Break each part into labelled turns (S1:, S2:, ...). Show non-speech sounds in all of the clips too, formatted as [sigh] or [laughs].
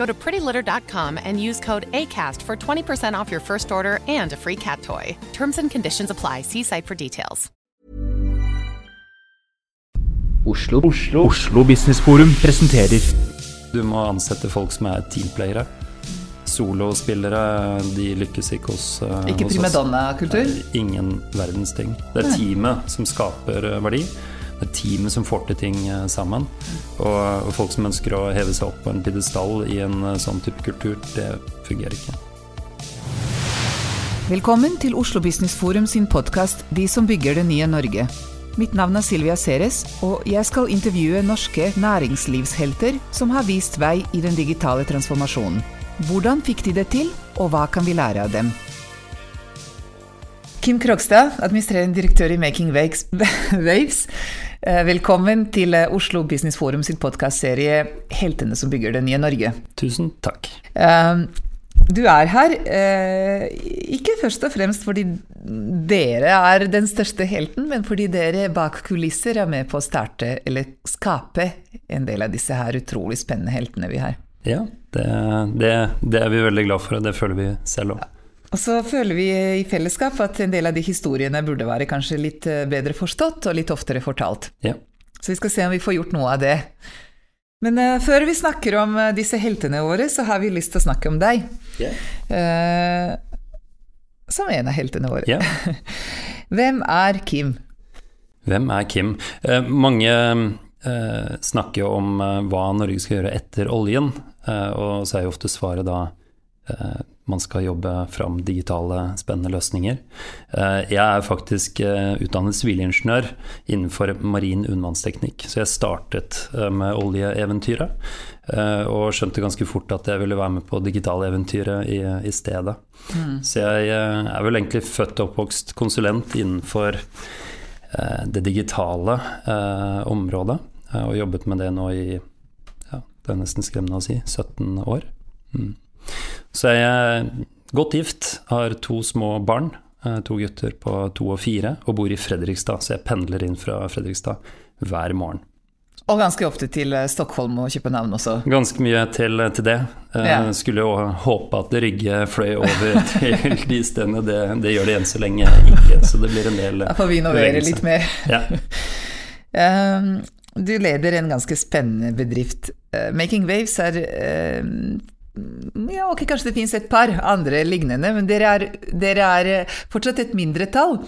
S1: Go to prettylitter.com and use code ACAST for 20% off your first order and a free cat toy. Terms and conditions apply. See site for details.
S2: Oslo.
S3: Oslo. Oslo Business Forum presenterer
S2: Du må ansette folk som er teamplayere. Solospillere de lykkes ikke hos oss.
S4: Ikke
S2: hos oss.
S4: primadonna-kultur?
S2: Ingen verdens ting. Det er teamet som skaper eh, verdi. Det er teamet som får til ting eh, sammen. Og folk som ønsker å heve seg opp på en pidestall i en eh, sånn type kultur, det fungerer ikke.
S4: Velkommen til Oslo Business Forum sin podkast De som bygger det nye Norge. Mitt navn er Silvia Ceres, og jeg skal intervjue norske næringslivshelter som har vist vei i den digitale transformasjonen. Hvordan fikk de det til, og hva kan vi lære av dem? Kim Krogstad, administrerende direktør i Making [laughs] Waves. Eh, Velkommen til eh, Oslo Business Forum sin podkastserie 'Heltene som bygger det nye Norge'.
S2: Tusen takk.
S4: Eh, Du er her ikke først og fremst fordi dere er den største helten, men fordi dere bak kulisser er med på å starte eller skape en del av disse her utrolig spennende heltene vi har.
S2: Ja, det, det, det er vi veldig glad for, og det føler vi selv òg.
S4: Og så føler vi i fellesskap at en del av de historiene burde være kanskje litt eh, bedre forstått og litt oftere fortalt.
S2: Ja.
S4: Så vi skal se om vi får gjort noe av det. Men uh, før vi snakker om uh, disse heltene våre, så har vi lyst til å snakke om deg. Eh, som en av heltene våre.
S2: Yeah. [laughs]
S4: Hvem er Kim?
S2: Hvem er Kim? Mange snakker om hva Norge skal gjøre etter oljen, og så er jo ofte svaret da man skal jobbe fram digitale, spennende løsninger. Eh, jeg er faktisk eh, utdannet sivilingeniør innenfor marin undervannsteknikk, så jeg startet eh, med oljeeventyret, eh, og skjønte ganske fort at jeg ville være med på digitaleventyret i, i stedet. Så jeg eh, er vel egentlig født og oppvokst konsulent innenfor eh, det digitale eh, området, eh, og jobbet med det nå i ja, det er nesten skremmende å si 17 år. Mm. Så jeg er godt gift, har to små barn, eh, to gutter på to og fire, og bor i Fredrikstad, så jeg pendler inn fra Fredrikstad hver morgen.
S4: Og ganske ofte til eh, Stockholm og København også.
S2: Ganske mye til, til det. Eh,
S4: Ja.
S2: Skulle jo håpe at Rygge fløy over [laughs] til de stedene, det, det gjør det igjen så lenge ikke, så det blir en del
S4: Da får vi innovere litt mer.
S2: Ja. [laughs]
S4: Eh, Du leder en ganske spennende bedrift. Making Waves er ja, ok, Kanskje det finnes et par andre lignende, men dere er, dere er eh, fortsatt et mindretall.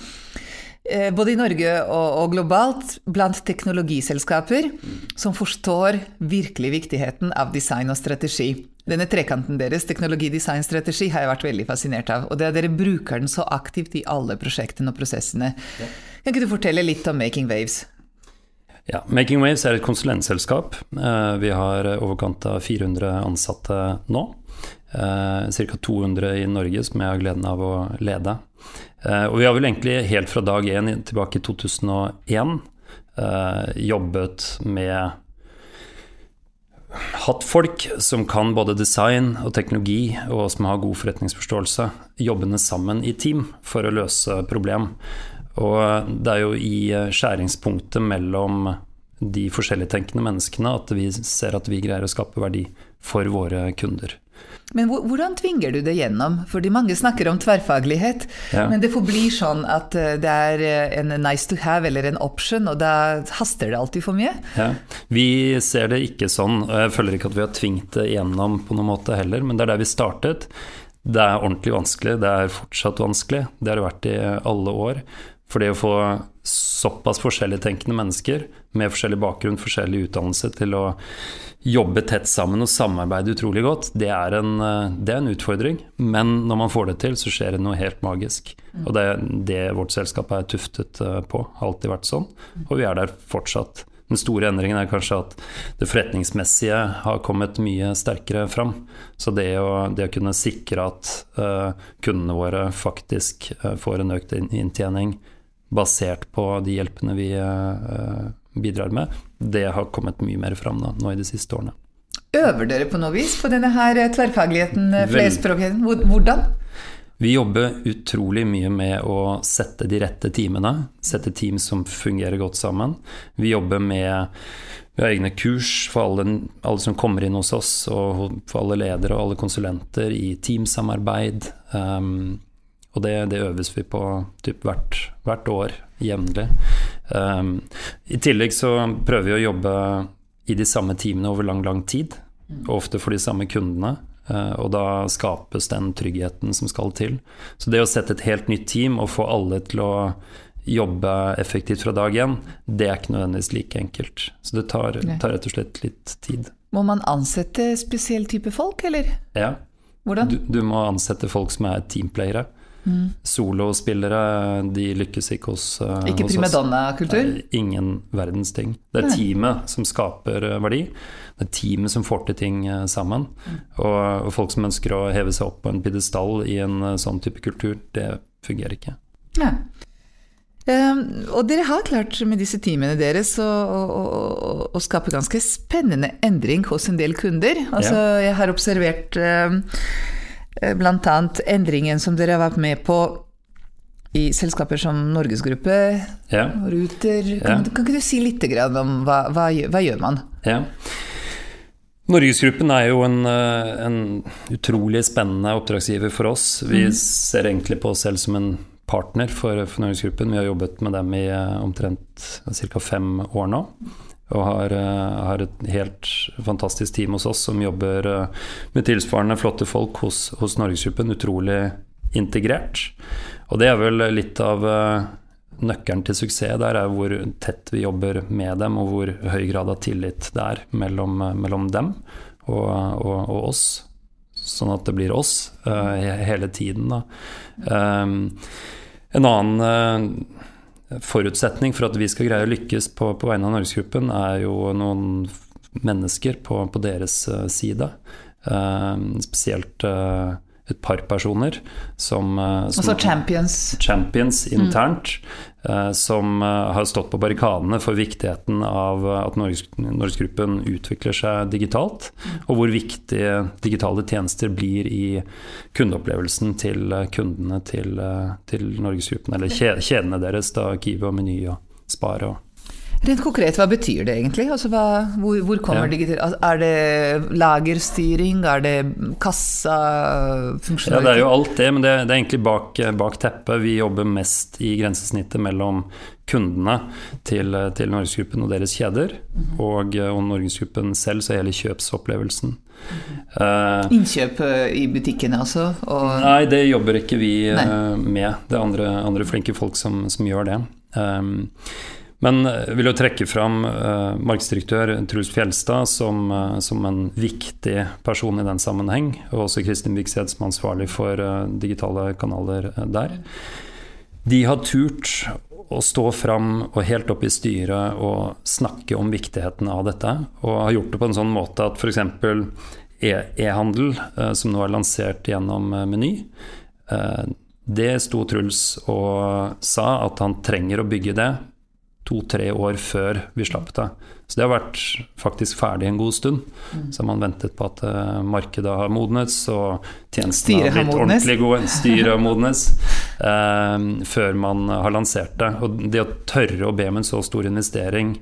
S4: eh, Både i Norge og, og globalt blant teknologiselskaper som forstår virkelig viktigheten av design og strategi. Denne trekanten deres, teknologi, design, strategi, har jeg vært veldig fascinert av. Og det er dere bruker den så aktivt i alle prosjektene og prosessene. Kan ikke du fortelle litt om Making Waves?
S2: Ja, Making Waves er et konsulentselskap. Eh, Vi har overkant av 400 ansatte nå. Ca. 200 i Norge, som jeg har gleden av å lede. Eh, Og vi har vel egentlig helt fra dag én tilbake i 2001 eh, jobbet med Hatt folk som kan både design og teknologi, og som har god forretningsforståelse, jobbende sammen i team for å løse problem. Og det er jo i skjæringspunktet mellom de forskjelligtenkende menneskene at vi ser at vi greier å skape verdi for våre kunder.
S4: Men hvordan tvinger du det gjennom? Fordi mange snakker om tverrfaglighet,
S2: Ja.
S4: men det forblir sånn at eh, det er eh, en nice to have eller en option, og da haster det alltid for mye.
S2: Ja. Vi ser det ikke sånn, og jeg føler ikke at vi har tvingt det gjennom på noen måte heller, men det er der vi startet. Det er ordentlig vanskelig, det er fortsatt vanskelig, det har det vært i alle år. For det å få såpass forskjelligtenkende mennesker med forskjellig bakgrunn, forskjellig utdannelse, til å jobbe tett sammen og samarbeide utrolig godt, det er, en, eh, det er en utfordring. Men når man får det til, så skjer det noe helt magisk. Og det er det vårt selskap er tuftet eh, på. Har alltid vært sånn. Og vi er der fortsatt. Den store endringen er kanskje at det forretningsmessige har kommet mye sterkere fram. Så det å, det å kunne sikre at uh, kundene våre faktisk uh, får en økt inntjening basert på de hjelpene vi uh, bidrar med, det har kommet mye mer fram da, nå i de siste årene.
S4: Øver dere på noe vis på denne her tverrfagligheten, flerspråkligheten? Hvordan?
S2: Vi jobber utrolig mye med å sette de rette teamene, sette team som fungerer godt sammen. Vi jobber med vi har egne kurs for alle, alle, som kommer inn hos oss, og for alle ledere og alle konsulenter i teamsamarbeid. Um, og det, det, øves vi på typ, hvert, hvert, år jevnlig. Um, I tillegg så prøver vi å jobbe i de samme teamene over lang, lang tid. Og ofte for de samme kundene. Uh, og da skapes den tryggheten som skal til. Så det å sette et helt nytt team og få alle til å jobbe effektivt fra dag én, det er ikke nødvendigvis like enkelt. Så det tar, tar rett og slett litt tid.
S4: Må man ansette spesiell type folk, eller?
S2: Ja.
S4: Hvordan?
S2: Du, du må ansette folk som er teamplayere. Mm. Solospillere de lykkes ikke hos uh,
S4: Ikke primadonna-kultur?
S2: Ingen verdens ting. Det er Nei. teamet som skaper uh, verdi. Det er teamet som får til ting uh, sammen. Mm. Og, og, folk som ønsker å heve seg opp på en pidestall i en sånn type kultur, det fungerer ikke.
S4: Ja. Um, og dere har klart med disse teamene deres å, å, å, å, skape ganske spennende endring hos en del kunder. Altså, ja. Jeg har observert Eh, Bl.a. endringen som dere har vært med på i selskaper som Norgesgruppe, ja. Ruter. Kan, ja. kan, ikke du si litt om hva, hva, hva gjør man?
S2: Ja. Norgesgruppen er jo en, eh, en, utrolig spennende oppdragsgiver for oss. Vi mm. ser egentlig på oss selv som en partner for, for Norgesgruppen. Vi har jobbet med dem i eh, omtrent ca. fem år nå. Og har, eh, har, et helt fantastisk team hos oss som jobber eh, med tilsvarende flotte folk hos, hos Norgesgruppen. Utrolig integrert. Og det er vel litt av eh, nøkkelen til suksess der, er hvor tett vi jobber med dem, og hvor høy grad av tillit det er mellom, mellom dem og, og, og, oss. Sånn at det blir oss uh, hele tiden, da. Um, en annen uh, forutsetning for at vi skal greie å lykkes på, på vegne av Norgesgruppen, er jo noen mennesker på, på deres uh, side. Uh, spesielt uh, et par personer som,
S4: som Altså champions?
S2: Champions internt. Mm. Som har stått på barrikadene for viktigheten av at Norges, Norgesgruppen utvikler seg digitalt. Og hvor viktige digitale tjenester blir i kundeopplevelsen til kundene til, til Norgesgruppen. Eller kjedene deres, da Kiwi og Meny og Spar og
S4: Rent konkret, hva betyr det egentlig? Altså, hva, hvor, hvor, kommer ja. digital... Er det lagerstyring? Er det kassafunksjonalitet?
S2: Ja, det er jo alt det, men det, det er egentlig bak, bak, teppet. Vi jobber mest i grensesnittet mellom kundene til, til Norgesgruppen og deres kjeder. Mm -hmm. Og, og Norgesgruppen selv, så hele kjøpsopplevelsen.
S4: Uh, Innkjøp eh, i butikkene altså?
S2: Og... Nei, det jobber ikke vi uh, med. Det er andre, andre, flinke folk som, som gjør det. Um, men jeg eh, vil jo trekke fram uh, markedsdirektør Truls Fjelstad som, uh, som, en viktig person i den sammenheng. Og også Kristin Vikseth som er ansvarlig for uh, digitale kanaler der. De har turt å stå fram og helt opp i styret og snakke om viktigheten av dette. Og har gjort det på en sånn måte at f.eks. e-handel, som nå er lansert gjennom Meny, det sto Truls og sa at han trenger å bygge det to-tre år før vi slapp det. Så det har vært faktisk ferdig en god stund. Mm. Så har man ventet på at uh, markedet har modnes, og tjenestene har blitt ordentlig gode. Styret har [laughs] modnes. Eh, før man har lansert det. Og det å tørre å be om en så stor investering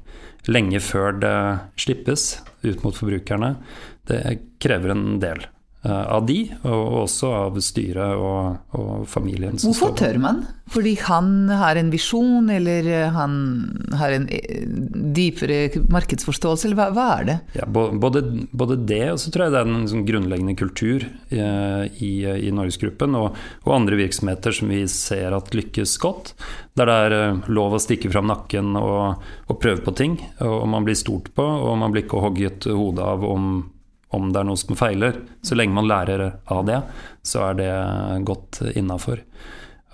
S2: lenge før det slippes ut mot forbrukerne, det krever en del. Eh, av de, og også av styret og, og familien.
S4: Hvorfor tør man? Fordi han har en visjon, eller han har en eh, dypere markedsforståelse, eller hva, hva er det?
S2: Ja, både, både det, og så tror jeg det er en sånn grunnleggende kultur eh, i, i Norgesgruppen, og, og andre virksomheter som vi ser at lykkes godt. Der det er eh, lov å stikke fram nakken og, og prøve på ting, og man blir stort på, og man blir ikke hogget hodet av om, om det er noe som feiler. Så lenge man lærer av det, så er det godt innafor.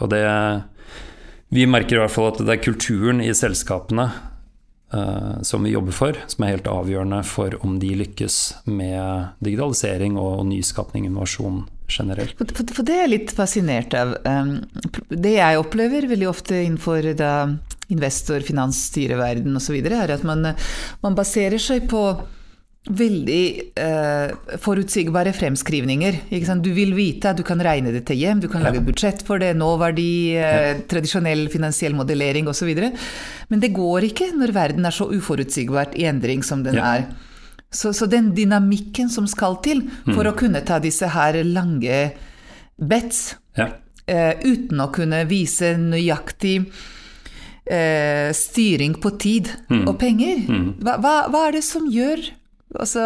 S2: Og det Vi merker i hvert fall at det er kulturen i selskapene uh, som vi jobber for, som er helt avgjørende for om de lykkes med digitalisering og, nyskapning og innovasjon generelt.
S4: For, det er jeg litt fascinert av. Um, det jeg opplever veldig ofte innenfor da, investor-, finans-, styreverden osv., er at man, man baserer seg på veldig eh, forutsigbare fremskrivninger. Du vil vite at du kan regne det til hjem, du kan lage et budsjett for det, nåverdi, eh, tradisjonell finansiell modellering osv. Men det går ikke når verden er så uforutsigbart i endring som den
S2: Ja.
S4: er. Så, så den dynamikken som skal til for å kunne ta disse her lange bets,
S2: Ja.
S4: eh, uten å kunne vise nøyaktig eh, styring på tid og penger. Hva, hva, hva er det som gjør Altså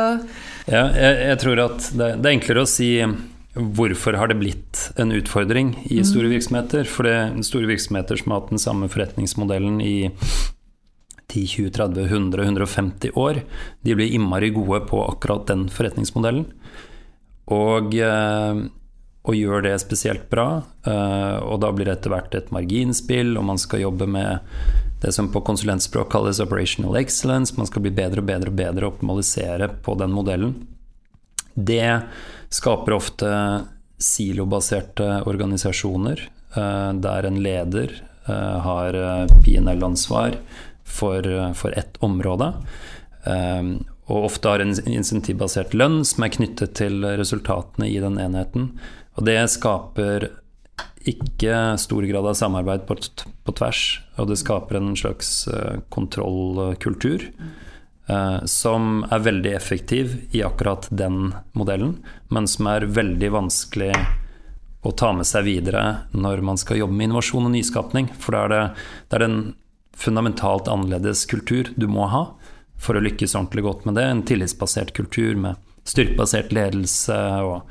S2: Ja, jeg, jeg tror at det, det er enklere å si hvorfor har det blitt en utfordring i store virksomheter. For det er store virksomheter som har hatt den samme forretningsmodellen i 10, 20, 30, 100, 150 år, de blir innmari gode på akkurat den forretningsmodellen. Og, eh, og gjør det spesielt bra. eh, Og da blir det etter hvert et marginspill, og man skal jobbe med det som på konsulentspråk kalles operational excellence. Man skal bli bedre og bedre og bedre og optimalisere på den modellen. Det skaper ofte silobaserte organisasjoner, eh, der en leder eh, har PNL-ansvar for, for ett område. Og ofte har en insentivbasert lønn som er knyttet til resultatene i den enheten. Og det skaper ikke stor grad av samarbeid på, på tvers, og det skaper en slags uh, kontrollkultur uh, som er veldig effektiv i akkurat den modellen, men som er veldig vanskelig å ta med seg videre når man skal jobbe med innovasjon og nyskapning. For da er det, det er en fundamentalt annerledes kultur du må ha for å lykkes ordentlig godt med det. En tillitsbasert kultur med styrkebasert ledelse og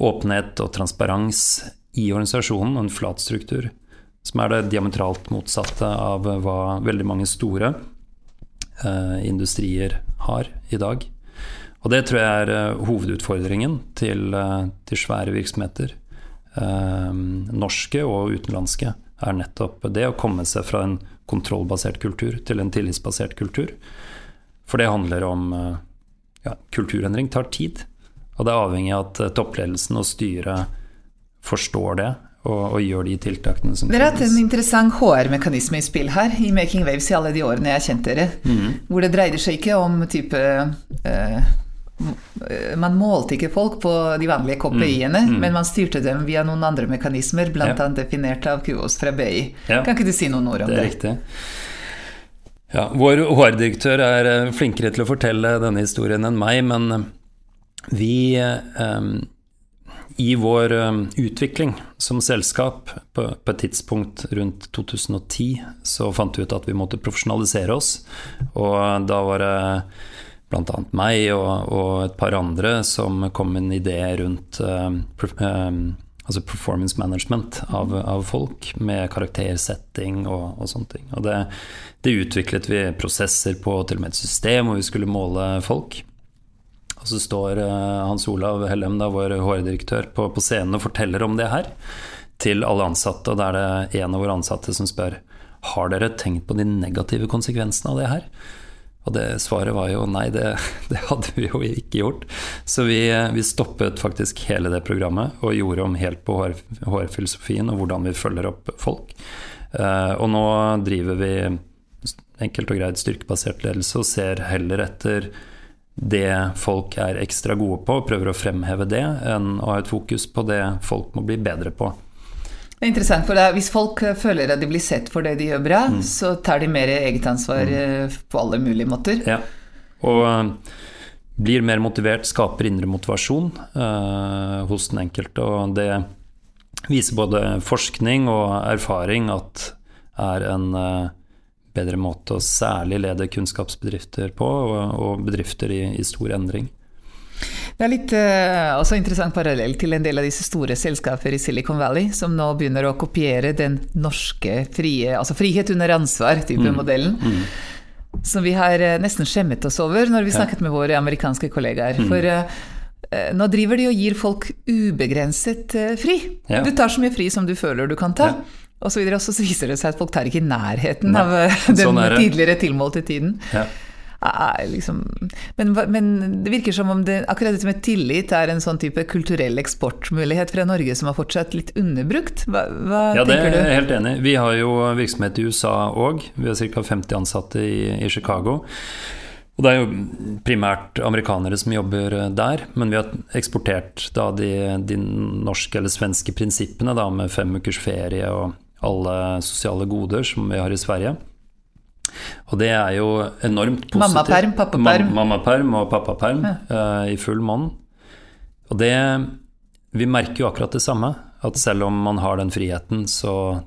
S2: åpenhet og transparens i organisasjonen, og en flat struktur. Som er det diametralt motsatte av hva veldig mange store eh, industrier har i dag. Og det tror jeg er eh, hovedutfordringen til, eh, til svære virksomheter. Eh, norske og utenlandske er nettopp det å komme seg fra en kontrollbasert kultur til en tillitsbasert kultur. For det handler om eh, ja, Kulturendring tar tid. Og det er avhengig av at eh, toppledelsen og styret forstår det og, og gjør de tiltakene som
S4: Dere har hatt en interessant HR-mekanisme i spill her, i Making Waves i alle de årene jeg har kjent dere. Hvor det dreide seg ikke om type eh, Man målte ikke folk på de vanlige KPI-ene, men man styrte dem via noen andre mekanismer, bl.a.
S2: Ja.
S4: definert av Kuos fra BI.
S2: Ja.
S4: Kan ikke du si noen ord om
S2: Det
S4: det?
S2: er riktig. Ja, vår HR-direktør er eh, flinkere til å fortelle denne historien enn meg, men eh, vi eh, I vår eh, utvikling som selskap på, et tidspunkt rundt 2010 så fant vi ut at vi måtte profesjonalisere oss. Og da var det bl.a. meg og, og et par andre som kom med en idé rundt eh, eh, altså performance management av, av folk, med karaktersetting og, og sånne ting. Og det, det utviklet vi prosesser på, til og med et system hvor vi skulle måle folk. Og så står eh, Hans Olav Hellem, da, vår HR-direktør, på, på scenen og forteller om det her til alle ansatte. Og da er det en av våre ansatte som spør har dere tenkt på de negative konsekvensene av det her. Og det svaret var jo nei, det, [laughs] det hadde vi jo ikke gjort. Så vi, vi stoppet faktisk hele det programmet og gjorde om helt på HR-filosofien og hvordan vi følger opp folk. Eh, og nå driver vi enkelt og greit styrkebasert ledelse og ser heller etter det folk er ekstra gode på, og prøver å fremheve det, enn å ha et fokus på det folk må bli bedre på.
S4: Det er interessant, for det er, Hvis folk eh, føler at de blir sett for det de gjør bra, så tar de mer eget ansvar mm. på alle mulige måter.
S2: Ja. Og eh, blir mer motivert, skaper indre motivasjon eh, hos den enkelte. Og det viser både forskning og erfaring at er en eh, bedre måte å særlig lede kunnskapsbedrifter på, og, og bedrifter i, i, stor endring.
S4: Det er litt uh, også interessant parallell til en del av disse store selskaper i Silicon Valley, som nå begynner å kopiere den norske frie, altså frihet under ansvar-type mm. modellen. Mm som vi har eh, nesten skjemmet oss over når vi snakket med våre amerikanske kollegaer. Mm. For uh, nå driver de og gir folk ubegrenset uh, fri. Ja. Du tar så mye fri som du føler du kan ta. Ja. Og så, videre, og så viser det seg at folk tar ikke i nærheten Nei. av [laughs] den sånn tidligere tilmålte tiden. Ja liksom, men, men, det virker som om det, akkurat dette med tillit er en sånn type kulturell eksportmulighet fra Norge som har fortsatt litt underbrukt. Hva, hva
S2: ja,
S4: tenker du?
S2: Ja, det er jeg helt enig Vi har jo virksomhet i USA òg. Vi har ca. 50 ansatte i, i Chicago. Og det er jo primært amerikanere som jobber der, men vi har eksportert da de, de norske eller svenske prinsippene da, med fem ukers ferie og alle sosiale goder som vi har i Sverige. Og det er jo enormt positivt.
S4: Mammaperm, pappaperm.
S2: Mammaperm og pappaperm ja. uh, i full monn. Og det Vi merker jo akkurat det samme. At selv om man har den friheten, så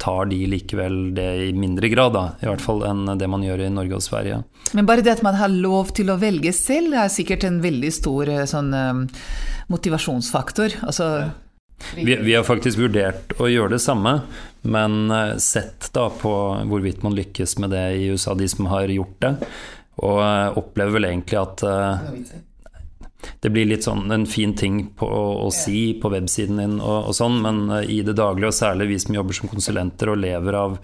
S2: tar de likevel det i mindre grad, da, i hvert fall enn det man gjør i Norge og Sverige.
S4: Men bare det at man har lov til å velge selv, er sikkert en veldig stor eh, sånn, uh, motivasjonsfaktor. Altså,
S2: vi, vi, har faktisk vurdert å gjøre det samme, men eh, sett da på hvorvidt man lykkes med det i USA, de som har gjort det. Og eh, opplever vel egentlig at uh, det blir litt sånn en fin ting på, å, å si på websiden din og, og sånn, men i det daglige, og særlig vi som jobber som konsulenter og lever av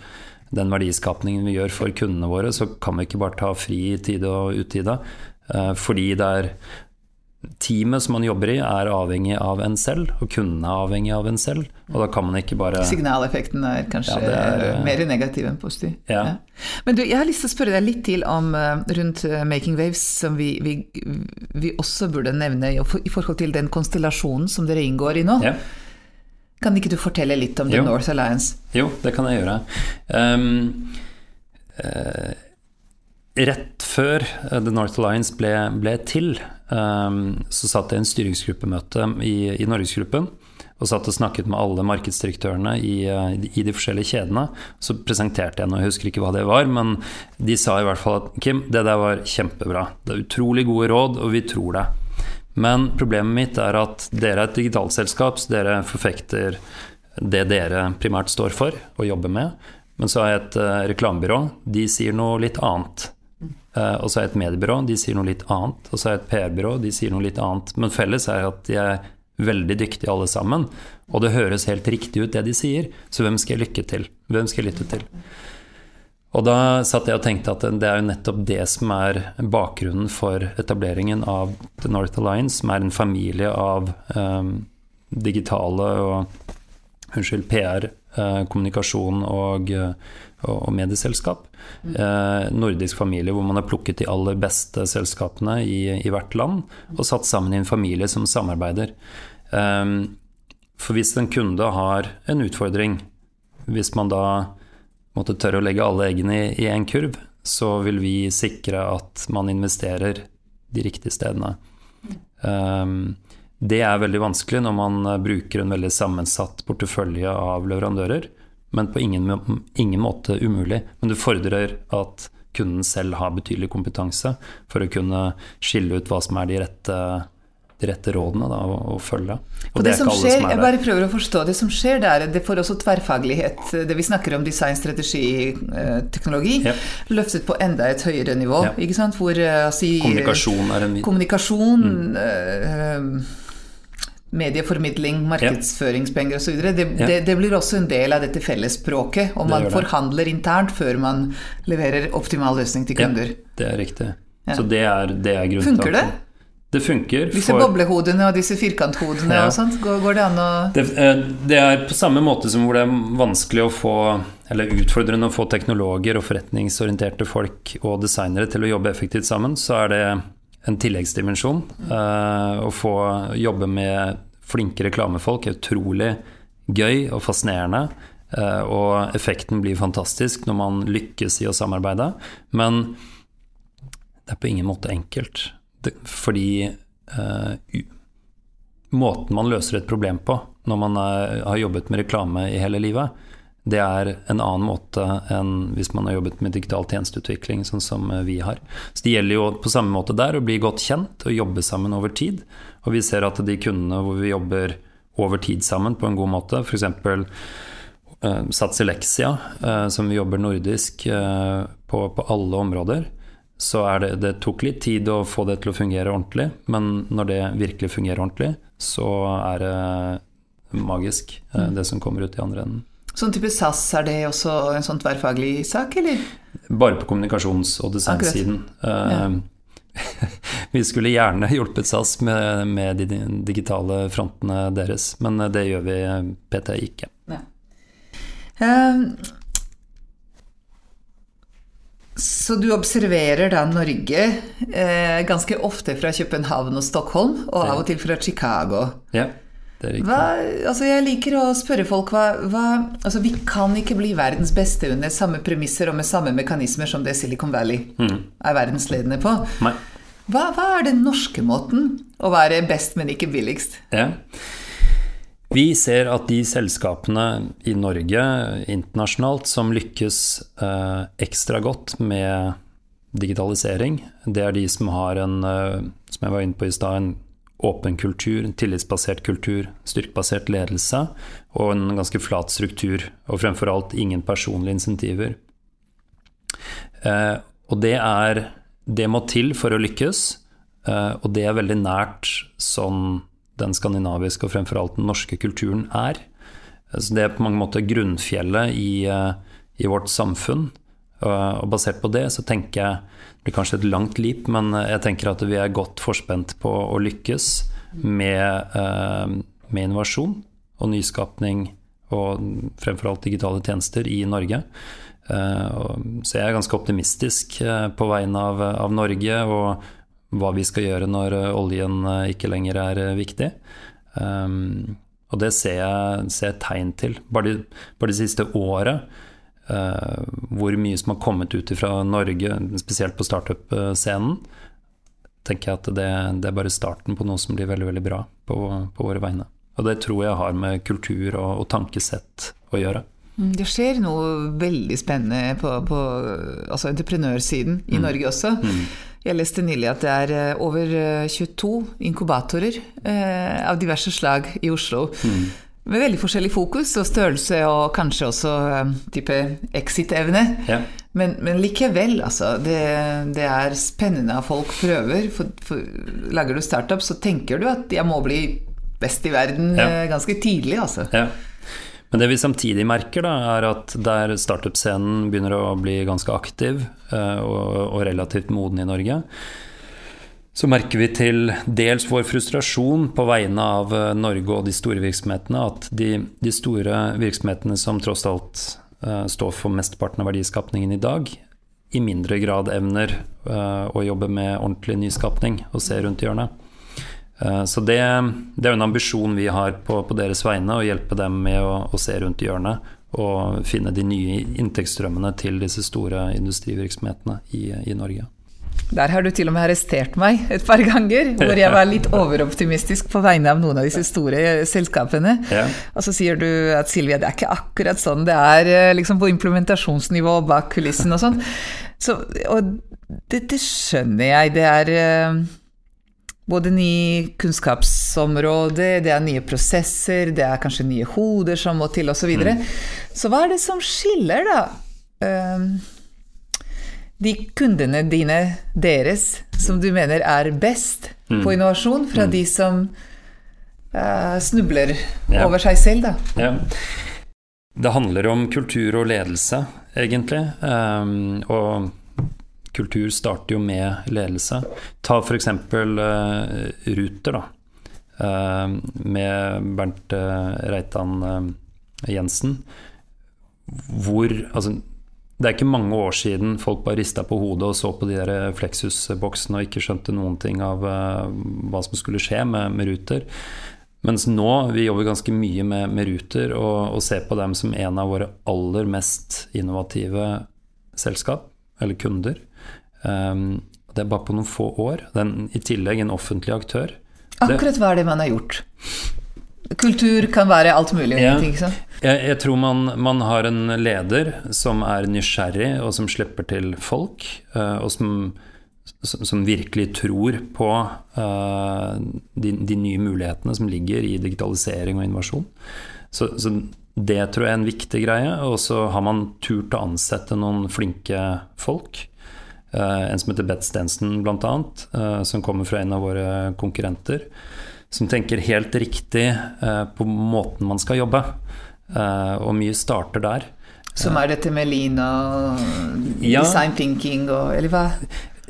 S2: den verdiskapningen vi gjør for kundene våre, så kan vi ikke bare ta fri i tide og utide. Fordi det er teamet som man jobber i, er avhengig av en selv, og kundene er avhengig av en selv. Og da kan man ikke bare
S4: Signaleffekten er kanskje ja, er, eh, mer negativ enn positiv. Ja. Ja. Men du, jeg har lyst til å spørre deg litt til om uh, rundt uh, Making Waves, som vi, vi, vi, også burde nevne i, forhold til den konstellasjonen som dere inngår i nå. Kan ikke du fortelle litt om The North Alliance?
S2: Jo, det kan jeg gjøre. Um, uh, rett før The North Alliance ble, ble til, um, så satt jeg i en styringsgruppemøte i, i Norgesgruppen og satt og snakket med alle markedsdirektørene i, i, de forskjellige kjedene. Så presenterte jeg noe, jeg husker ikke hva det var, men de sa i hvert fall at Kim, det der var kjempebra. Det er utrolig gode råd, og vi tror det. Men problemet mitt er at dere er et digitalselskap, så dere forfekter det dere primært står for og jobber med. Men så har jeg et uh, reklamebyrå, de sier noe litt annet. Uh, og så er jeg et mediebyrå, de sier noe litt annet. Og så er jeg et PR-byrå, de sier noe litt annet. Men felles er at de er veldig dyktige alle sammen. Og det høres helt riktig ut, det de sier. Så hvem skal jeg lykke til? Hvem skal jeg lytte til? Og da satt jeg og tenkte at det er jo nettopp det som er bakgrunnen for etableringen av The North Alliance, som er en familie av um, digitale og unnskyld, PR, uh, kommunikasjon og, og, og medieselskap eh, nordisk familie hvor man har plukket de aller beste selskapene i, i hvert land og satt sammen i en familie som samarbeider. Eh, for hvis en kunde har en utfordring, hvis man da måtte tørre å legge alle eggene i én kurv, så vil vi sikre at man investerer de riktige stedene. Um, det er veldig vanskelig når man bruker en veldig sammensatt portefølje av leverandører men på ingen, ingen måte umulig. Men det fordrer at kunden selv har betydelig kompetanse for å kunne skille ut hva som er de rette, de rette rådene da, å, å, følge.
S4: Og, det, det som skjer, som Jeg bare prøver å forstå. Det som skjer der, det får også tverrfaglighet. Det vi snakker om design, strategi, eh, teknologi, ja. løftet på enda et høyere nivå. Ja. Hvor,
S2: altså, kommunikasjon er en
S4: Kommunikasjon mm. øh, medieformidling, markedsføringspenger osv. Det, ja. det, det blir også en del av dette fellesspråket, og man forhandler internt før man leverer optimal løsning til kunder.
S2: Ja, det er riktig. Ja. Så det er, det er grunntanken.
S4: Funker det?
S2: Det funker.
S4: Disse for... boblehodene og disse firkanthodene og sånt, går, går, det an å
S2: det, eh, det, er på samme måte som hvor det er vanskelig å få, eller utfordrende å få teknologer og forretningsorienterte folk og designere til å jobbe effektivt sammen, så er det en tilleggsdimensjon. Uh, å få jobbe med flinke reklamefolk er utrolig gøy og fascinerende. Uh, og effekten blir fantastisk når man lykkes i å samarbeide. Men det er på ingen måte enkelt. fordi uh, måten man løser et problem på når man er, har jobbet med reklame i hele livet, det er en annen måte enn hvis man har jobbet med digital tjenesteutvikling, sånn som vi har. Så Det gjelder jo på samme måte der å bli godt kjent og jobbe sammen over tid. Og vi ser at de kundene hvor vi jobber over tid sammen på en god måte, f.eks. Uh, Satsilexia, uh, som vi jobber nordisk uh, på, på, alle områder, så er det, det tok litt tid å få det til å fungere ordentlig. Men når det virkelig fungerer ordentlig, så er det magisk, mm. det som kommer ut i andre enden.
S4: Sånn type SAS, er det også en sånn tverrfaglig sak, eller?
S2: Bare på kommunikasjons- og designsiden. Ja. Eh, [laughs] vi skulle gjerne hjulpet SAS med, med, de digitale frontene deres, men det gjør vi PT ikke. Ja. Uh,
S4: så du observerer da Norge eh, ganske ofte fra København og Stockholm, og av og til fra Chicago.
S2: Ja.
S4: Hva, altså jeg liker å spørre folk hva, hva, altså Vi kan ikke bli verdens beste under samme premisser og med samme mekanismer som det Silicon Valley mm. er verdensledende på. Hva, hva, er den norske måten å være best, men ikke billigst?
S2: Ja. Vi ser at de selskapene i Norge internasjonalt som lykkes eh, ekstra godt med digitalisering, det er de som har en, eh, som jeg var inne på i stad, en åpen kultur, tillitsbasert kultur, styrkebasert ledelse og en ganske flat struktur. Og fremfor alt ingen personlige insentiver. Eh, og det er Det må til for å lykkes, eh, og det er veldig nært sånn den skandinaviske og fremfor alt den norske kulturen er. Så det er på mange måter grunnfjellet i, eh, i vårt samfunn. Og basert på det så tenker jeg det blir kanskje et langt leap, men jeg tenker at vi er godt forspent på å lykkes med, eh, med innovasjon og nyskapning og fremfor alt digitale tjenester i Norge. Eh, så jeg er ganske optimistisk eh, på vegne av, av Norge og hva vi skal gjøre når oljen ikke lenger er viktig. Og det ser jeg, ser tegn til. Bare det de siste året hvor mye som har kommet ut fra Norge, spesielt på startup-scenen, tenker jeg at det, det, er bare starten på noe som blir veldig veldig bra på, på våre vegne. Og det tror jeg har med kultur og, og tankesett å gjøre.
S4: Mm, det skjer noe veldig spennende på, på altså entreprenørsiden i mm. Norge også. Mm. Jeg leste nylig at det er eh, over 22 eh, inkubatorer eh, av diverse slag i Oslo. Mm med veldig forskjellig fokus og størrelse, og kanskje også um, type exit-evne. Ja. Men, men, likevel, altså. Det, det, er spennende at folk prøver. For, for, lager du startup, så tenker du at jeg må bli best i verden ja. Eh, ganske tidlig, altså.
S2: Ja. Men det vi samtidig merker, da, er at der startup-scenen begynner å bli ganske aktiv eh, og, og relativt moden i Norge, så merker vi til dels vår frustrasjon på vegne av eh, Norge og de store virksomhetene, at de, de store virksomhetene som tross alt uh, står for mesteparten av verdiskapningen i dag, i mindre grad evner uh, å jobbe med ordentlig nyskapning og se rundt hjørnet. Uh, så det, det, er en ambisjon vi har på, på, deres vegne, å hjelpe dem med å, å se rundt hjørnet og finne de nye inntektsstrømmene til disse store industrivirksomhetene i, i Norge.
S4: Der har du til og med arrestert meg et par ganger, hvor jeg var litt [laughs] overoptimistisk på vegne av noen av disse store selskapene. Ja. Og så sier du at Silvia, det er ikke akkurat sånn det er eh, liksom på implementasjonsnivå bak kulissen og sånn. Så, og det, det, skjønner jeg. Det er eh, både ny kunnskapsområde, det er nye prosesser, det er kanskje nye hoder som må til, osv. Så, videre. mm. så hva er det som skiller, da? Uh, de kundene dine, deres, som du mener er best mm. på innovasjon, fra mm. de som uh, snubler ja. over seg selv, da?
S2: Ja. Det handler om kultur og ledelse, egentlig. Um, og kultur starter jo med ledelse. Ta f.eks. Uh, Ruter, da. Uh, med Bernt uh, Reitan Jensen. Hvor Altså det er ikke mange år siden folk bare rista på hodet og så på de der Flexus-boksene og ikke skjønte noen ting av uh, hva som skulle skje med, med, Ruter. Mens nå vi jobber ganske mye med, med Ruter og, og, ser på dem som en av våre aller mest innovative selskap, eller kunder. Um, det er bare på noen få år. Den, I tillegg en offentlig aktør.
S4: Akkurat hva er det man har gjort? Kultur kan være alt mulig.
S2: Ja.
S4: Sant?
S2: Jeg, jeg tror man, man har en leder som er nysgjerrig, og som slipper til folk, eh, og som, som virkelig tror på eh, de, de nye mulighetene som ligger i digitalisering og innovasjon. Så, så det tror jeg er en viktig greie. Og så har man turt å ansette noen flinke folk. Eh, en som heter Beth Stensen, bl.a., som kommer fra en av våre konkurrenter. Som tenker helt riktig på måten man skal jobbe. Eh, og mye starter der.
S4: Som er dette med lean og
S2: Ja.
S4: design thinking og Eller hva?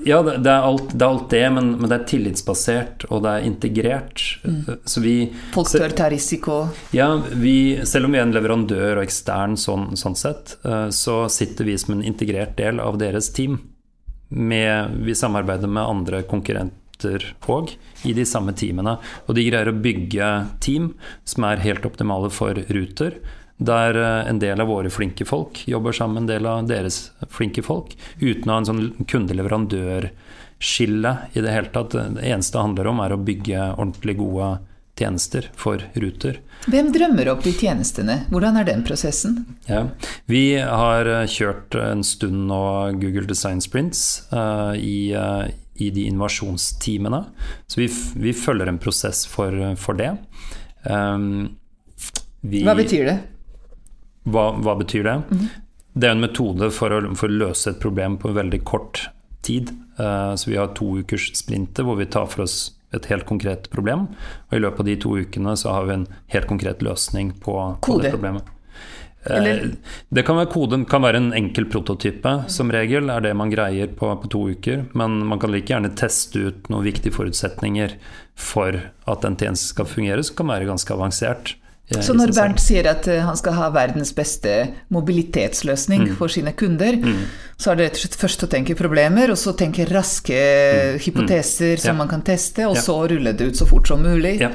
S2: Ja, det, det, er alt, det er alt det, men, men det er tillitsbasert, og det er integrert. Så vi
S4: Folk tør ta risiko.
S2: Ja, vi, selv om vi er en leverandør og ekstern sånn, sånn sett, eh, så sitter vi som en integrert del av deres team. Med, vi samarbeider med andre konkurrenter òg i de samme teamene. Og de greier å bygge team som er helt optimale for Ruter. Der eh, en del av våre flinke folk jobber sammen med en del av deres flinke folk. Uten å ha en sånn kunde-leverandør-skille i det hele tatt. Det eneste det handler om, er å bygge ordentlig gode tjenester for Ruter.
S4: Hvem drømmer opp de tjenestene? Hvordan er den prosessen?
S2: Ja. Vi har eh, kjørt en stund nå Google Design Sprints uh, i, eh, i de innovasjonsteamene. Så vi, vi følger en prosess for, for det. Um, vi,
S4: Hva betyr det?
S2: hva, hva betyr det? Det er en metode for å, for å løse et problem på veldig kort tid. Uh, så vi har to ukers sprinter hvor vi tar for oss et helt konkret problem. Og i løpet av de to ukene så har vi en helt konkret løsning på, på det problemet. Eh,
S4: Eller-
S2: Det kan være koden kan være en enkel prototype, som regel, er det man greier på, på to uker. Men man kan like gjerne teste ut noen viktige forutsetninger for at en tjeneste skal fungere, som kan være ganske avansert. eh,
S4: Så når. Bernt sier at eh, han skal ha verdens beste mobilitetsløsning
S2: Mm.
S4: for sine kunder, så er det rett og slett først å tenke problemer, og så tenke raske hypoteser som
S2: Mm. Ja.
S4: man kan teste, og
S2: Ja.
S4: så rulle det ut så fort som mulig.
S2: Ja.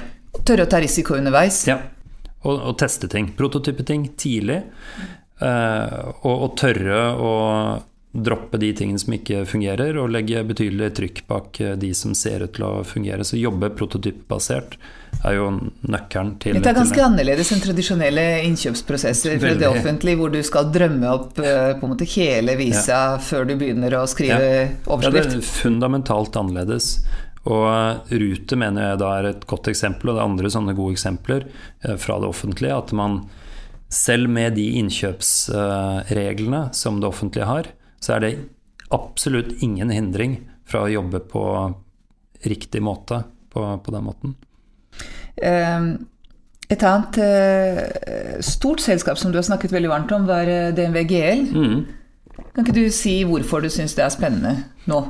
S4: Tørre å ta risiko underveis.
S2: Ja, og, og teste ting. Prototype ting tidlig. eh, og, og tørre å droppe de tingene som ikke fungerer, og legge betydelig trykk bak eh, de som ser ut til å fungere. Så jobbe prototypebasert er jo nøkkelen til
S4: Dette er ganske
S2: til
S4: annerledes enn tradisjonelle innkjøpsprosesser fra det offentlige, hvor du skal drømme opp eh, på en måte hele visa før du begynner å skrive
S2: Ja. Ja, det er fundamentalt annerledes. Og eh, Rute mener jeg da er et godt eksempel, og det er andre sånne gode eksempler eh, fra det offentlige. At man selv med de innkjøpsreglene som det offentlige har, så er det absolutt ingen hindring fra å jobbe på riktig måte på, på den måten.
S4: Eh, Et annet eh, stort selskap som du har snakket veldig varmt om, var eh, DNV GL.
S2: Mm.
S4: Kan ikke du si hvorfor du syns det er spennende nå?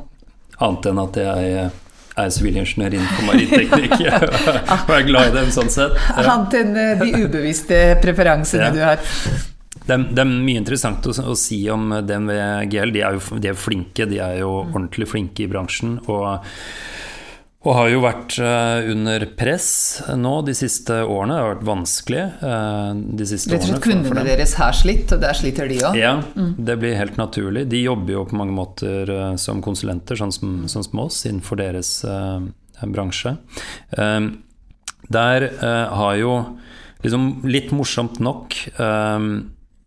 S2: Annet enn at jeg eh, er sivilingeniør innenfor marinteknikk [laughs] [laughs] og er glad i dem sånn sett.
S4: Annet enn eh, de ubevisste preferansene
S2: Ja.
S4: du har.
S2: Det er, det er mye interessant å, å si om DNV GL. De er jo de er flinke, de er jo ordentlig flinke i bransjen. Og, og har jo vært eh, under press nå de siste årene. Det har vært vanskelig eh, de siste
S4: Rett og slett kundene deres har slitt, og der sliter de òg.
S2: Ja, det blir helt naturlig. De jobber jo på mange måter eh, som konsulenter, sånn som, sånn som oss, innenfor deres uh, bransje. Eh, der uh, har jo liksom litt morsomt nok eh,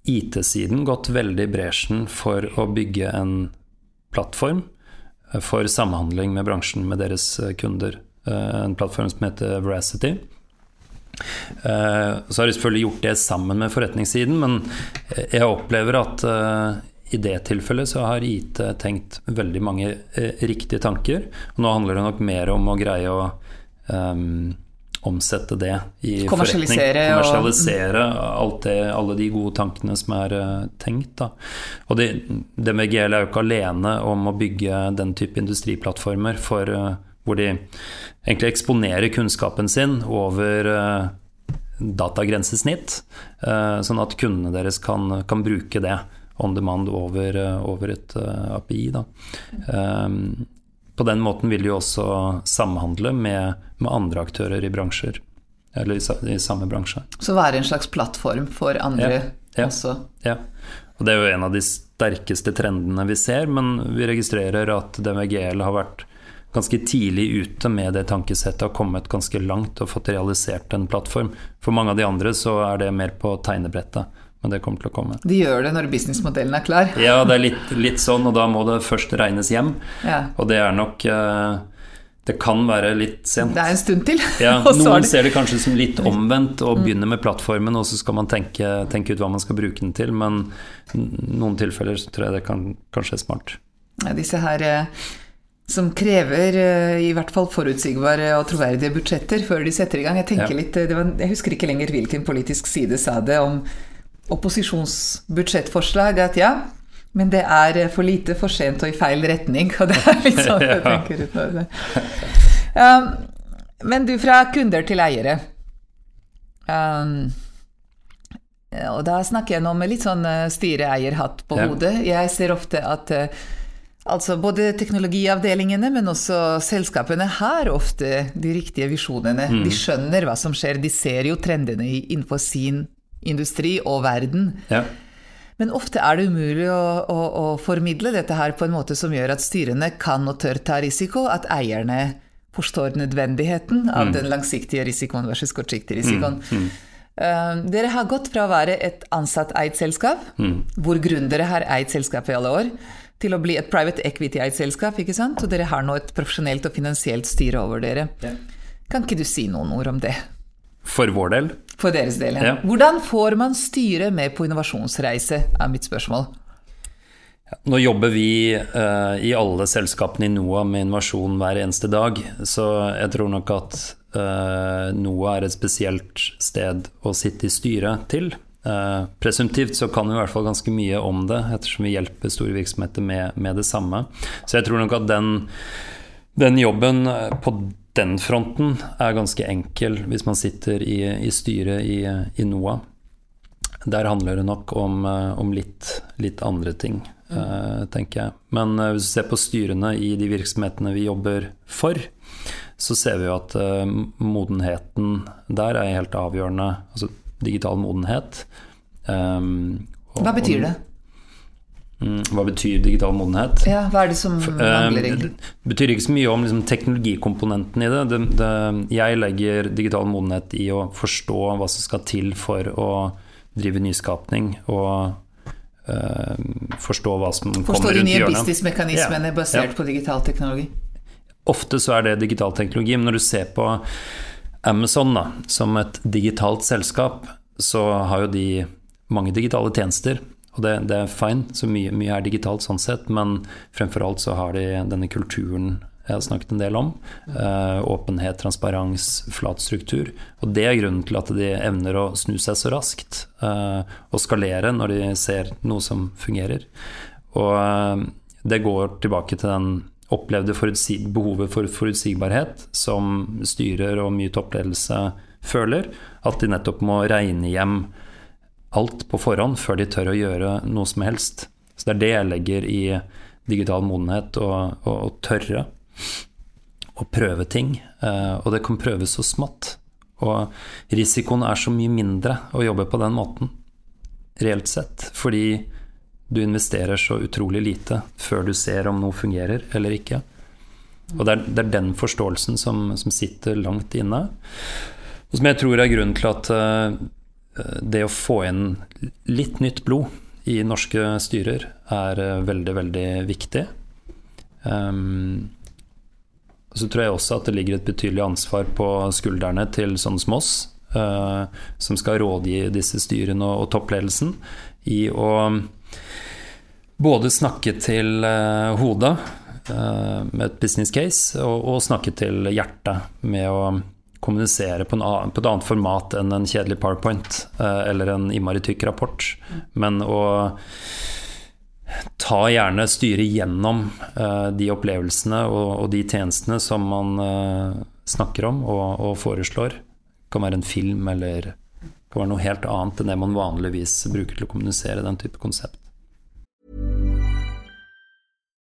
S2: IT-siden gått veldig i bresjen for å bygge en plattform eh, for samhandling med bransjen, med deres eh, kunder. Eh, En plattform som heter Veracity. Eh, Så har de selvfølgelig gjort det sammen med forretningssiden, men jeg opplever at i det tilfellet så har IT tenkt veldig mange riktige tanker. Nå handler det nok mer om å greie å ehm, omsette det i
S4: Kommersialisere
S2: forretning.
S4: og-
S2: Kommersialisere alt det, alle de gode tankene som er eh, tenkt. Da. Og det, DMGL er jo ikke alene om å bygge den type industriplattformer for, eh, hvor de egentlig eksponerer kunnskapen sin over eh, datagrensesnitt, sånn at kundene deres kan, kan bruke det on demand over, over et API. Da. Um, på den måten vil de jo også samhandle med, med andre aktører i bransjer, eller i, i samme bransje.
S4: Så være en slags plattform for andre
S2: Ja, ja.
S4: også.
S2: Ja. Og Det er jo en av de sterkeste trendene vi ser, men vi registrerer at DVGL har vært ganske tidlig ute med det tankesettet, og kommet ganske langt og fått realisert en plattform. For mange av de andre så er det mer på tegnebrettet. Men det kommer til å komme.
S4: De gjør det når businessmodellen er klar?
S2: Ja, det er litt, litt sånn, og da må det først regnes hjem.
S4: Ja.
S2: Og det er nok eh, Det kan være litt sent.
S4: Det er en stund til.
S2: Ja, [laughs] noen ser det kanskje som litt omvendt og begynner med plattformen, og så skal man tenke, tenke ut hva man skal bruke den til, men i noen tilfeller så tror jeg det kan kanskje er smart.
S4: Ja, disse her eh, som krever eh, i hvert fall forutsigbare og troverdige budsjetter før de setter i gang. Jeg
S2: Ja.
S4: litt, det var, jeg husker ikke lenger hvilken politisk side sa det om opposisjonsbudsjettforslag, at ja, men det er eh, for lite, for sent og i feil retning. Og det er litt sånn [laughs] jeg tenker ut av det. Um, men du, fra kunder til eiere. Um, og da snakker jeg nå med litt sånn eh, styreeierhatt på hodet. Jeg ser ofte at eh, altså både teknologiavdelingene, men også selskapene har ofte de riktige visjonene.
S2: Mm.
S4: De skjønner hva som skjer, de ser jo trendene innenfor sin industri og verden.
S2: Ja.
S4: Men ofte er det umulig å, å, å formidle dette her på en måte som gjør at styrene kan og tør ta risiko, at eierne forstår nødvendigheten av den langsiktige risikoen versus kortsiktig risikoen. Eh, dere har gått fra å være et ansatt-eid selskap, hvor gründere har eid selskapet i alle år, til å bli et private equity-eid selskap, ikke sant? Og dere har nå et profesjonelt og finansielt styre over dere. Kan ikke du si noen ord om det?
S2: For vår del.
S4: For deres del, ja.
S2: Ja.
S4: Hvordan får man styre med på innovasjonsreise, er mitt spørsmål.
S2: Nå jobber vi uh, i alle selskapene i NOAH med innovasjon hver eneste dag, så jeg tror nok at uh, NOAH er et spesielt sted å sitte i styret til. Uh, presumptivt så kan vi i hvert fall ganske mye om det, ettersom vi hjelper store virksomheter med, med det samme. Så jeg tror nok at den, den jobben eh, på den fronten er ganske enkel hvis man sitter i, i styret i, i NOAH. Der handler det nok om, eh, om litt, litt andre ting, eh, tenker jeg. Men eh, hvis du ser på styrene i de virksomhetene vi jobber for, så ser vi jo at modenheten der er helt avgjørende. Altså digital modenhet. Um,
S4: Hva betyr det?
S2: Mm, hva betyr digital modenhet?
S4: Ja, hva er det som mangler,
S2: Eh,
S4: egentlig?
S2: Det betyr ikke så mye om liksom, teknologikomponenten i det. Det, det. Jeg legger digital modenhet i å forstå hva som skal til for å drive nyskapning, og uh, forstå hva som
S4: Forstå
S2: kommer
S4: de nye businessmekanismene
S2: Ja,
S4: basert
S2: ja.
S4: på digital teknologi.
S2: Ofte så er det digital teknologi, men når du ser på Amazon da, som et digitalt selskap, så har jo de mange digitale tjenester. Og det, det er fine, så mye, mye er digitalt sånn sett, men fremfor alt så har de denne kulturen jeg har snakket en del om. Eh, åpenhet, transparens, flat struktur. Og det er grunnen til at de evner å snu seg så raskt eh, og skalere når de ser noe som fungerer. Og eh, det går tilbake til den opplevde behovet for forutsigbarhet som styrer og mye toppledelse føler. At de nettopp må regne hjem alt på forhånd før de tør å gjøre noe som helst. Så det er det jeg legger i digital modenhet, å tørre å prøve ting. eh, Og det kan prøves så smått. Og risikoen er så mye mindre å jobbe på den måten, reelt sett. Fordi du investerer så utrolig lite før du ser om noe fungerer eller ikke. Og det er, det er den forståelsen som, som sitter langt inne. Og som jeg tror er grunnen til at eh, det å få inn litt nytt blod i norske styrer er eh, veldig, veldig viktig. Um, så tror jeg også at det ligger et betydelig ansvar på skuldrene til sånne som oss, uh, som skal rådgi disse styrene og, og toppledelsen, i å både snakke til uh, hodet uh, med et business case, og, og snakke til hjertet med å kommunisere på, en annen, på, et annet format enn en kjedelig powerpoint eh, eller en innmari tykk rapport. Men å ta gjerne styret gjennom eh, de opplevelsene og, og, de tjenestene som man eh, snakker om og, og, foreslår. Det kan være en film eller det kan være noe helt annet enn det man vanligvis bruker til å kommunisere den type konsept.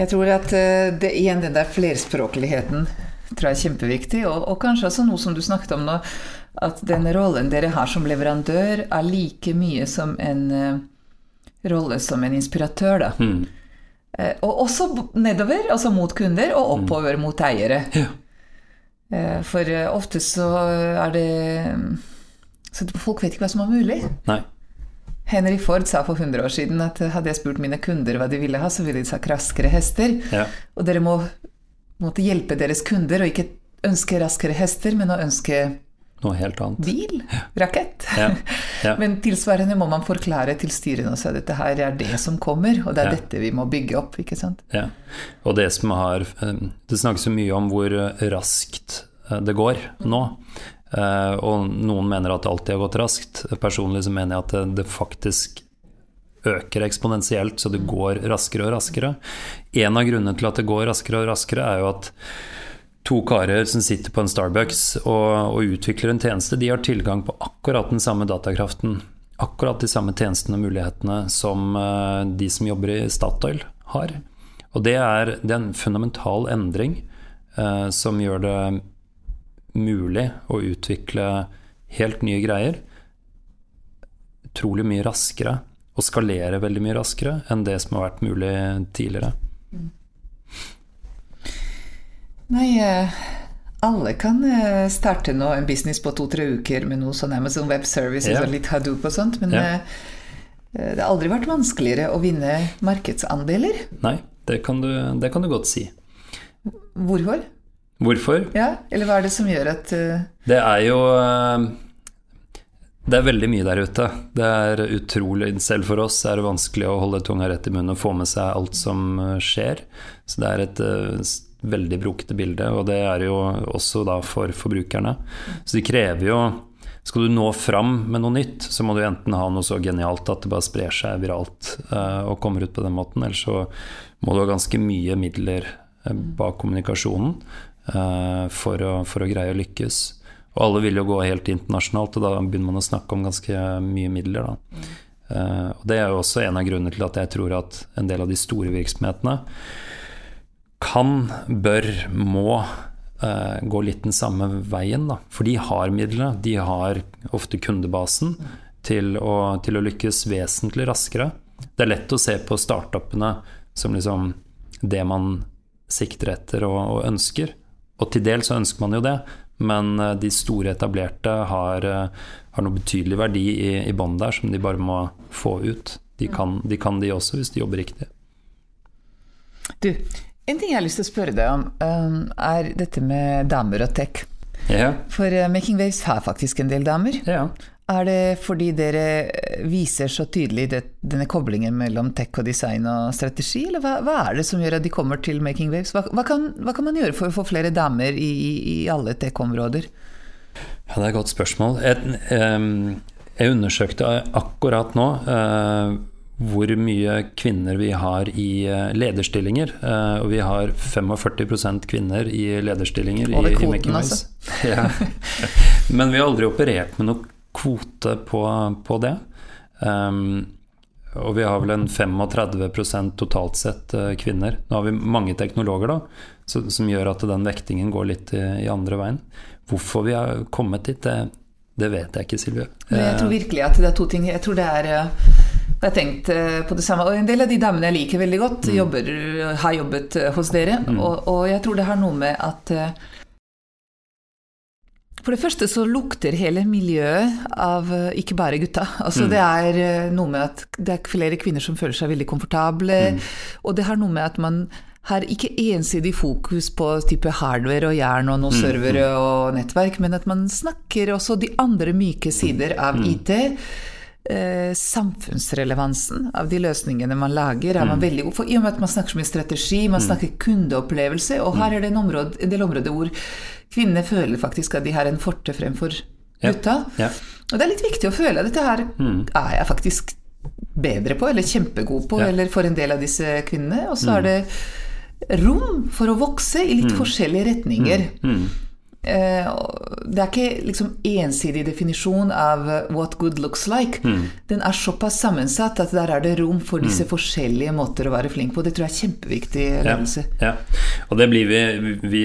S4: Jeg tror at eh, det igjen den der flerspråkligheten tror jeg er kjempeviktig, og, og kanskje også noe som du snakket om nå, at den rollen dere har som leverandør, er like mye som en uh, rolle som en inspiratør, da. Eh, og også nedover, altså mot kunder, og oppover mot eiere. Eh, for eh, ofte så er det Så folk vet ikke hva som er mulig.
S2: Nei.
S4: Henry Ford sa for 100 år siden at hadde jeg spurt mine kunder hva de ville ha, så ville de sagt raskere hester.
S2: Ja.
S4: Og dere må måtte hjelpe deres kunder, og ikke ønske raskere hester, men å ønske
S2: Noe helt annet.
S4: bil, rakett.
S2: Ja, ja. [laughs]
S4: Men tilsvarende må man forklare til styrene også at dette her er det som kommer, og det er
S2: Ja.
S4: dette vi må bygge opp. ikke sant?
S2: Ja. Og det som har eh, Det snakkes jo mye om hvor eh, raskt eh, det går nå. Eh, Og noen mener at det alltid har gått raskt. Personlig så mener jeg at det, faktisk øker eksponentielt, så det går raskere og raskere. En av grunnene til at det går raskere og raskere, er jo at to karer som sitter på en Starbucks og, og utvikler en tjeneste, de har tilgang på akkurat den samme datakraften, akkurat de samme tjenestene og mulighetene som eh, de som jobber i Statoil har. Og det er, det er en fundamental endring eh, som gjør det mulig å utvikle helt nye greier utrolig mye raskere og skalere veldig mye raskere enn det som har vært mulig tidligere.
S4: Nei, eh, alle kan eh, starte nå en business på to-tre uker med noe sånn Amazon Web Services
S2: Ja.
S4: og litt Hadoop og sånt, men
S2: Ja.
S4: eh, det har aldri vært vanskeligere å vinne markedsandeler.
S2: Nei, det kan du, det kan du godt si.
S4: Hvorfor?
S2: Hvorfor?
S4: Ja, eller hva er det som gjør at uh...
S2: Det er jo eh, Det er veldig mye der ute. Det er utrolig Selv for oss er det vanskelig å holde tunga rett i munnen og få med seg alt som eh, skjer. Så det er et uh, veldig brokete bilde, og det er jo også da for forbrukerne. Så det krever jo skal du nå fram med noe nytt, så må du enten ha noe så genialt at det bare sprer seg viralt og kommer ut på den måten, eller så må du ha ganske mye midler bak kommunikasjonen for, å, for å greie å lykkes. Og alle vil jo gå helt internasjonalt, og da begynner man å snakke om ganske mye midler. Da. Eh, og det er jo også en av grunnene til at jeg tror at en del av de store virksomhetene kan, bør, må eh, gå litt den samme veien. Da. For de har midlene, de har ofte kundebasen til å, til å lykkes vesentlig raskere. Det er lett å se på startupene som liksom det man sikter etter og, og ønsker. Og til dels så ønsker man jo det, men eh, de store etablerte har, eh, har noe betydelig verdi i, i bånn der som de bare må få ut. De kan, de kan de også hvis de jobber riktig.
S4: Du, en ting jeg har lyst til å spørre deg om, um, er dette med damer og tech.
S2: Ja,
S4: For eh, Making Waves har faktisk en del damer.
S2: ja.
S4: Er det fordi dere eh, viser så tydelig det, denne koblingen mellom tech og design og strategi, eller hva, hva er det som gjør at de kommer til Making Waves? Hva, hva, kan, hva kan man gjøre for å få flere damer i, i, alle tech-områder?
S2: Ja, det er et godt spørsmål. Jeg, jeg undersøkte akkurat nå eh, hvor mye kvinner vi har i eh, lederstillinger. Og vi har 45% kvinner i lederstillinger
S4: Over
S2: i, i Making
S4: altså.
S2: Waves. [laughs] Ja. Men vi har aldri operert med noe kvote på, på det. Um, og vi har vel en 35% totalt sett eh, kvinner. Nå har vi mange teknologer, da, så, som gjør at den vektingen går litt i, i andre veien. Hvorfor vi har kommet dit, det, det vet jeg ikke, Silje.
S4: Jeg tror virkelig at det er to ting. Jeg tror det er eh, jeg har tenkt eh, på det samme. Og en del av de damene jeg liker veldig godt, jobber, har jobbet eh, hos dere. Og, og jeg tror det har noe med at eh, For det første så lukter hele miljøet av eh, ikke bare gutta. Altså Det er eh, noe med at det er flere kvinner som føler seg veldig komfortable. Og det har noe med at man har ikke ensidig fokus på type hardware og jern og noen servere og nettverk, men at man snakker også de andre myke sider av IT. Eh, samfunnsrelevansen av de løsningene man lager, er man veldig god for. I og med at man snakker så mye strategi, man snakker kundeopplevelse, og her er det en, område, en del områder hvor kvinnene føler faktisk at de har en forte fremfor
S2: Ja.
S4: gutta.
S2: Ja.
S4: Og det er litt viktig å føle at dette her er jeg faktisk bedre på, eller kjempegod på,
S2: Ja.
S4: eller for en del av disse kvinnene. Og så er det rom for å vokse i litt forskjellige retninger. Mm. Det er ikke liksom ensidig definisjon av eh, what good looks like. Den er såpass sammensatt at der er det rom for disse forskjellige måter å være flink på. Det tror jeg er kjempeviktig
S2: Ja,
S4: ledelse.
S2: ja. Og det blir vi, vi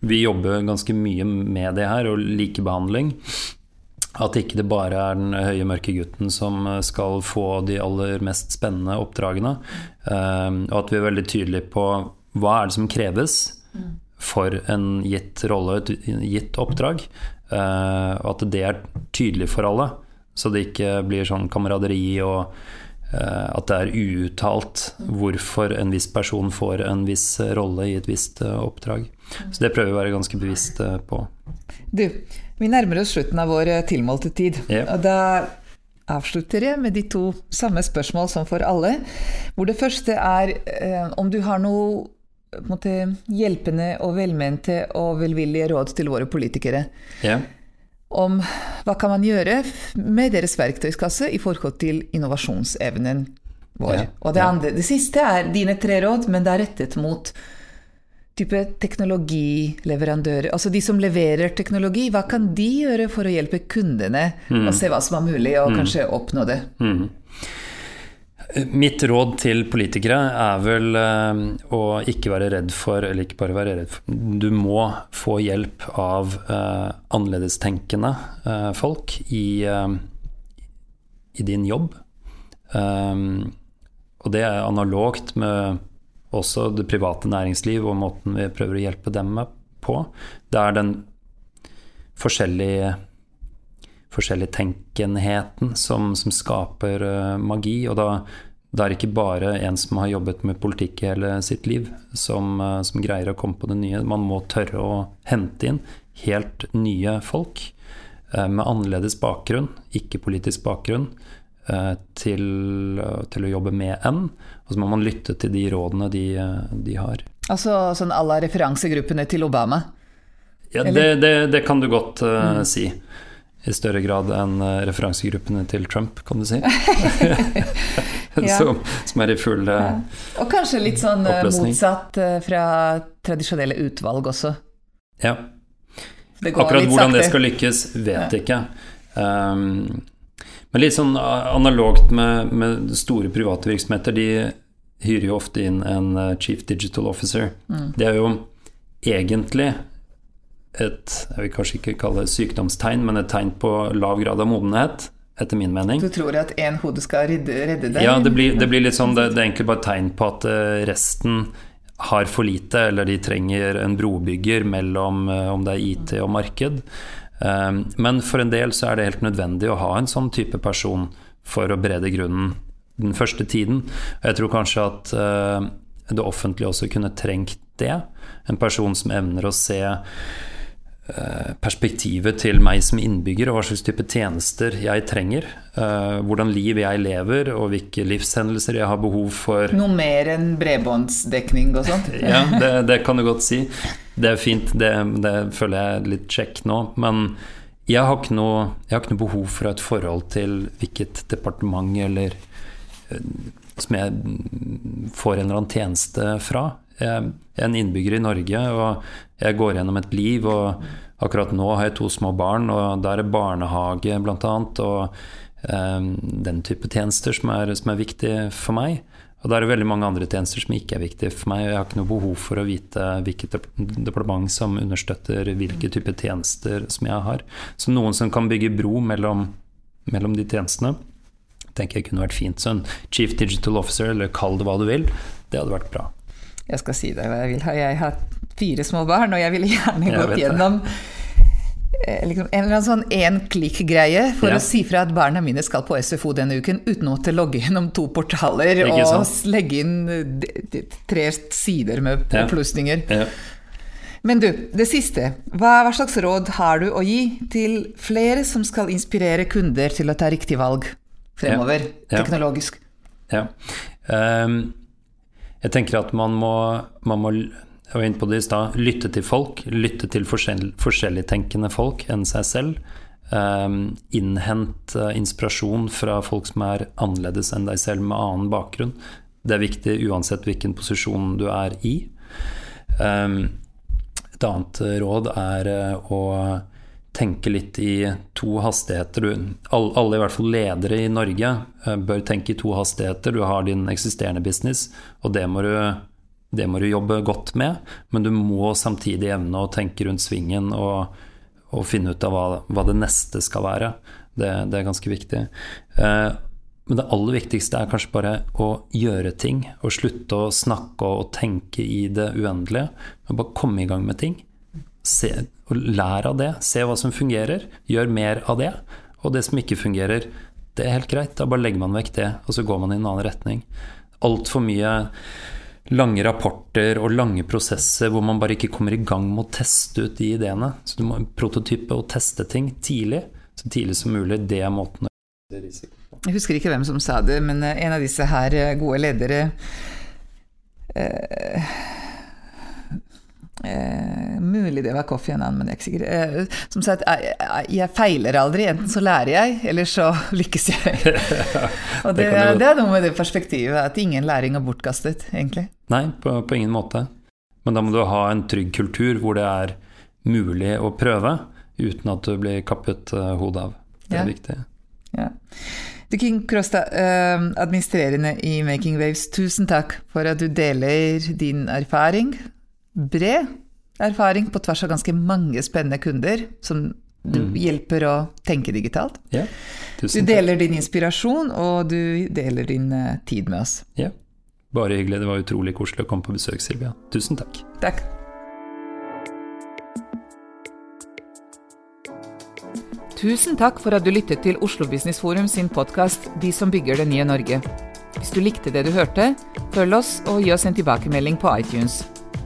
S2: Vi jobber ganske mye med det her, og likebehandling. At ikke det bare er den høye, mørke gutten som skal få de aller mest spennende oppdragene. Eh, Og at vi er veldig tydelige på hva er det som kreves for en gitt rolle, et gitt oppdrag. Eh, Og at det er tydelig for alle, så det ikke blir sånn kameraderi og eh, at det er uuttalt hvorfor en viss person får en viss rolle i et visst eh, oppdrag. Så det prøver vi å være ganske bevisst på.
S4: Du, vi nærmer oss slutten av vår tilmålte tid.
S2: Ja.
S4: Og da avslutter jeg med de to samme spørsmål som for alle. Hvor det første er om du har noe måte, hjelpende og velmente og velvillige råd til våre politikere.
S2: Ja.
S4: Om hva kan man gjøre med deres verktøyskasse i forhold til innovasjonsevnen vår.
S2: Ja.
S4: Og det, andre, det siste er dine tre råd, men det er rettet mot type teknologileverandører. Altså de som leverer teknologi, hva kan de gjøre for å hjelpe kundene å se hva som er mulig, og kanskje oppnå det?
S2: Mitt råd til politikere er vel eh, å ikke være redd for, eller ikke bare være redd for Du må få hjelp av uh, annerledestenkende uh, folk i, uh, i din jobb. Um, og det er analogt med også det private næringsliv og måten vi prøver å hjelpe dem på. Det er den forskjellige forskjelligtenkenheten som, som skaper eh, magi. Og da, da er det ikke bare en som har jobbet med politikk i hele sitt liv, som, eh, som greier å komme på det nye. Man må tørre å hente inn helt nye folk eh, med annerledes bakgrunn, ikke-politisk bakgrunn, eh, til, til å jobbe med en. Og så må man lytte til de rådene de, de har.
S4: Altså sånn à la referansegruppene til Obama.
S2: Ja, det, det, det kan du godt eh, si. I større grad enn eh, referansegruppene til Trump, kan du si. [laughs] [laughs]
S4: Ja.
S2: som, som er i full ja.
S4: Og kanskje litt sånn eh,
S2: Oppløsning.
S4: motsatt eh, fra tradisjonelle utvalg også.
S2: Ja. Akkurat hvordan det skal lykkes, vet jeg ikke. Um, men litt sånn analogt med, med store private virksomheter, de hyrer jo ofte inn en eh, chief digital officer.
S4: Mm.
S2: Det er jo egentlig et jeg vil kanskje ikke kalle det sykdomstegn, men et tegn på lav grad av modenhet, etter min mening.
S4: Du tror at én hode skal redde, redde deg?
S2: Ja, det blir, det blir litt sånn, det, det er egentlig bare et tegn på at eh, resten har for lite, eller de trenger en brobygger mellom eh, om det er IT og marked. Um, Men for en del så er det helt nødvendig å ha en sånn type person for å berede grunnen den første tiden. Og jeg tror kanskje at eh, det offentlige også kunne trengt det. En person som evner å se perspektivet til meg som innbygger, og hva slags type tjenester jeg trenger. eh, Hvordan liv jeg lever, og hvilke livshendelser jeg har behov for.
S4: Noe mer enn bredbåndsdekning og sånt? [laughs]
S2: Ja, det, det kan du godt si. Det er fint, det, det føler jeg er litt kjekk nå. Men jeg har, ikke noe, har ikke noe behov for et forhold til hvilket departement eller eh, som jeg får en eller annen tjeneste fra. Jeg er en innbygger i Norge, og jeg går gjennom et liv. og Akkurat nå har jeg to små barn, og der er barnehage bl.a. og eh, den type tjenester som er, som er viktig for meg. Og da er det veldig mange andre tjenester som ikke er viktige for meg. og Jeg har ikke noe behov for å vite hvilket departement som understøtter hvilke type tjenester som jeg har. Så noen som kan bygge bro mellom, mellom de tjenestene, tenker jeg kunne vært fint. Så en chief digital officer, eller kall det hva du vil, det hadde vært bra.
S4: Jeg skal si deg hva jeg vil ha. Jeg har fire små barn, og jeg ville gjerne gått gjennom eh, liksom en eller annen sånn én-klikk-greie for
S2: Ja.
S4: å si fra at barna mine skal på SFO denne uken, uten å måtte logge gjennom to portaler og
S2: sant?
S4: legge inn eh, tre sider med
S2: Ja.
S4: opplysninger.
S2: Ja.
S4: Men du, det siste. Hva, hva slags råd har du å gi til flere som skal inspirere kunder til å ta riktig valg? fremover,
S2: Ja.
S4: teknologisk.
S2: Ja. Ehm, jeg tenker at man må, man må jeg var inne på det i stad, lytte til folk. Lytte til forskjell, forskjelligtenkende folk enn seg selv. Um, innhent uh, inspirasjon fra folk som er annerledes enn deg selv med annen bakgrunn. Det er viktig uansett hvilken posisjon du er i. Um, et annet råd er uh, å tenke litt i to hastigheter. Alle, alle, i hvert fall ledere i Norge, uh, bør tenke i to hastigheter. Du har din eksisterende business, og det må du det må du jobbe godt med, men du må samtidig evne å tenke rundt svingen og, og finne ut av hva, hva, det neste skal være. Det, det er ganske viktig. Eh, men det aller viktigste er kanskje bare å gjøre ting, og slutte å snakke og tenke i det uendelige. Men bare komme i gang med ting. Se, og lær av det. Se hva som fungerer. Gjør mer av det. Og det som ikke fungerer, det er helt greit. Da bare legger man vekk det, og så går man i en annen retning. Altfor mye lange rapporter og lange prosesser hvor man bare ikke kommer i gang med å teste ut de ideene. Så du må prototype og teste ting tidlig, så tidlig som mulig. Det er måten å
S4: Jeg husker ikke hvem som sa det, men en av disse her gode ledere eh, eh, Mulig det var Kofi Annan, men jeg er ikke sikker. Eh, som sagt, jeg, jeg, feiler aldri. Enten så lærer jeg, eller så [laughs] lykkes jeg. [laughs] Og det, det, det, er noe med det perspektivet at ingen læring er bortkastet, egentlig.
S2: Nei, på, på, ingen måte. Men da må du ha en trygg kultur hvor det er mulig å prøve uten at du blir kappet uh, hodet av. Det er
S4: ja.
S2: viktig.
S4: Ja. Du King Krosta, uh, administrerende i Making Waves, tusen takk for at du deler din erfaring. Bred erfaring på tvers av ganske mange spennende kunder som du mm. hjelper å tenke digitalt.
S2: Ja,
S4: du deler din inspirasjon, og du deler din uh, tid med oss.
S2: Ja, bare hyggelig. Det var utrolig koselig å komme på besøk, Silvia. Tusen takk.
S4: Takk. Tusen takk for at du lyttet til Oslo Business Forum sin podkast De som bygger det nye Norge. Hvis du likte det du hørte, følg oss og gi oss en tilbakemelding på iTunes.